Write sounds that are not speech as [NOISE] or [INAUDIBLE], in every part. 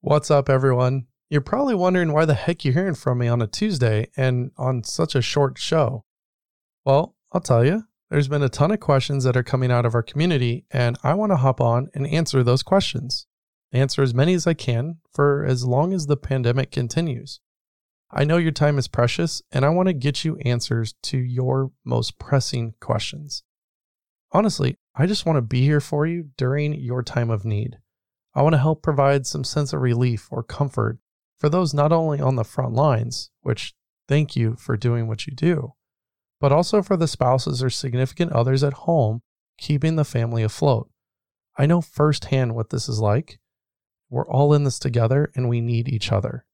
What's up, everyone? You're probably wondering why the heck you're hearing from me on a Tuesday and on such a short show. Well, I'll tell you, there's been a ton of questions that are coming out of our community, and I want to hop on and answer those questions. Answer as many as I can for as long as the pandemic continues. I know your time is precious, and I want to get you answers to your most pressing questions. Honestly, I just want to be here for you during your time of need. I want to help provide some sense of relief or comfort for those not only on the front lines, which thank you for doing what you do, but also for the spouses or significant others at home keeping the family afloat. I know firsthand what this is like. We're all in this together and we need each other.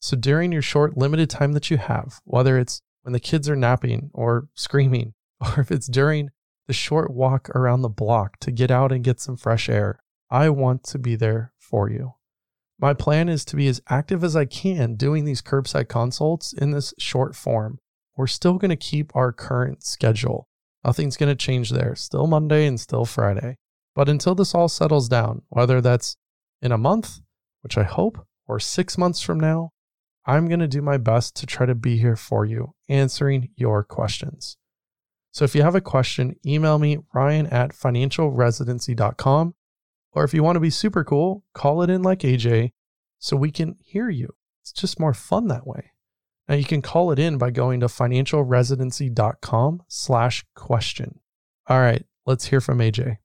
So during your short, limited time that you have, whether it's when the kids are napping or screaming, [LAUGHS] or if it's during the short walk around the block to get out and get some fresh air, I want to be there for you. My plan is to be as active as I can doing these curbside consults in this short form. We're still going to keep our current schedule. Nothing's going to change there. Still Monday and still Friday. But until this all settles down, whether that's in a month, which I hope, or six months from now, I'm going to do my best to try to be here for you, answering your questions. So if you have a question, email me, ryan at financialresidency.com. Or if you want to be super cool, call it in like AJ so we can hear you. It's just more fun that way. Now you can call it in by going to financialresidency.com slash question. All right, let's hear from AJ.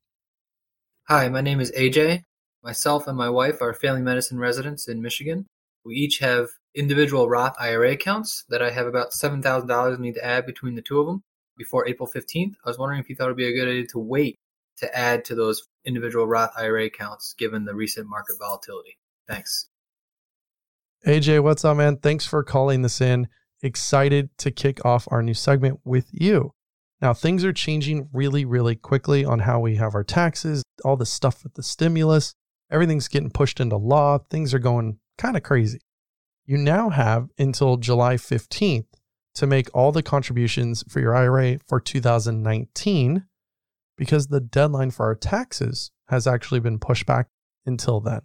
Hi, my name is AJ. Myself and my wife are family medicine residents in Michigan. We each have individual Roth IRA accounts that I have about $7,000 need to add between the two of them before April 15th. I was wondering if you thought it would be a good idea to wait to add to those individual Roth IRA accounts given the recent market volatility. Thanks. AJ, what's up, man? Thanks for calling this in. Excited to kick off our new segment with you. Now, things are changing really, really quickly on how we have our taxes, all the stuff with the stimulus. Everything's getting pushed into law. Things are going kind of crazy. You now have until July 15th to make all the contributions for your IRA for 2019 because the deadline for our taxes has actually been pushed back until then.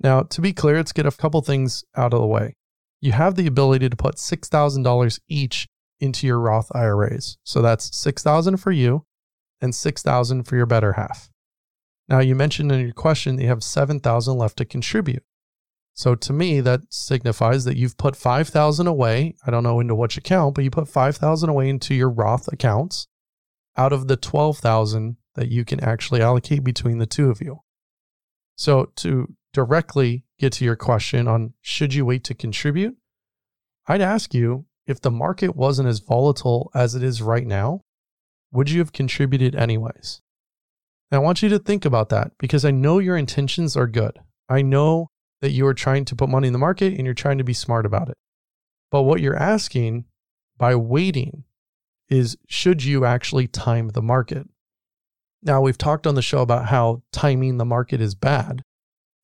Now, to be clear, let's get a couple things out of the way. You have the ability to put $6,000 each into your Roth IRAs. So that's 6,000 for you and 6,000 for your better half. Now, you mentioned in your question that you have 7,000 left to contribute. So to me, that signifies that you've put 5,000 away. I don't know into which account, but you put 5,000 away into your Roth accounts out of the 12,000 that you can actually allocate between the two of you. So to directly get to your question on should you wait to contribute, I'd ask you if the market wasn't as volatile as it is right now, would you have contributed anyways? I want you to think about that because I know your intentions are good. I know that you are trying to put money in the market and you're trying to be smart about it. But what you're asking by waiting is should you actually time the market? Now, we've talked on the show about how timing the market is bad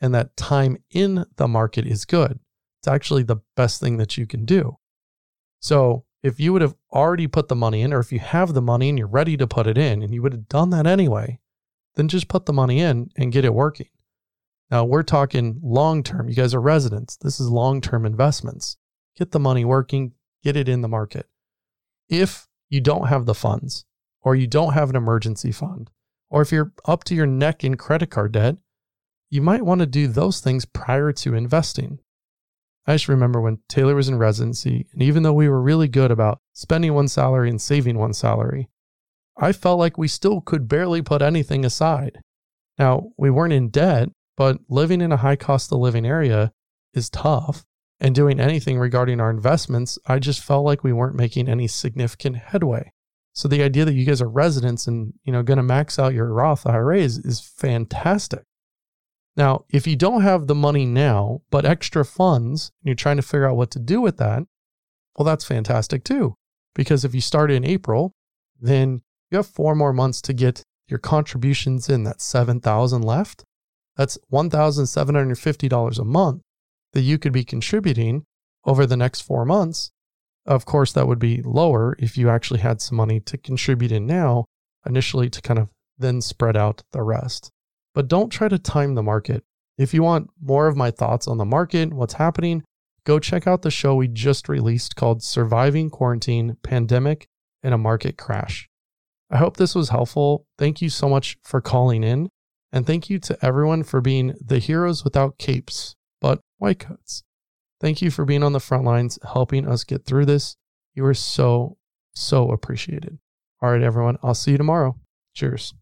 and that time in the market is good. It's actually the best thing that you can do. So, if you would have already put the money in, or if you have the money and you're ready to put it in and you would have done that anyway, then just put the money in and get it working. Now, we're talking long term. You guys are residents. This is long term investments. Get the money working, get it in the market. If you don't have the funds, or you don't have an emergency fund, or if you're up to your neck in credit card debt, you might want to do those things prior to investing. I just remember when Taylor was in residency, and even though we were really good about spending one salary and saving one salary, I felt like we still could barely put anything aside. Now, we weren't in debt, but living in a high cost of living area is tough and doing anything regarding our investments, I just felt like we weren't making any significant headway. So the idea that you guys are residents and, you know, going to max out your Roth IRAs is fantastic. Now, if you don't have the money now, but extra funds, and you're trying to figure out what to do with that, well, that's fantastic too. Because if you start in April, then you have four more months to get your contributions in. That's 7,000 left. That's $1,750 a month that you could be contributing over the next four months. Of course, that would be lower if you actually had some money to contribute in now, initially to kind of then spread out the rest. But don't try to time the market. If you want more of my thoughts on the market, what's happening, go check out the show we just released called Surviving Quarantine, Pandemic, and a Market Crash. I hope this was helpful. Thank you so much for calling in. And thank you to everyone for being the heroes without capes, but white coats. Thank you for being on the front lines, helping us get through this. You are so, so appreciated. All right, everyone. I'll see you tomorrow. Cheers.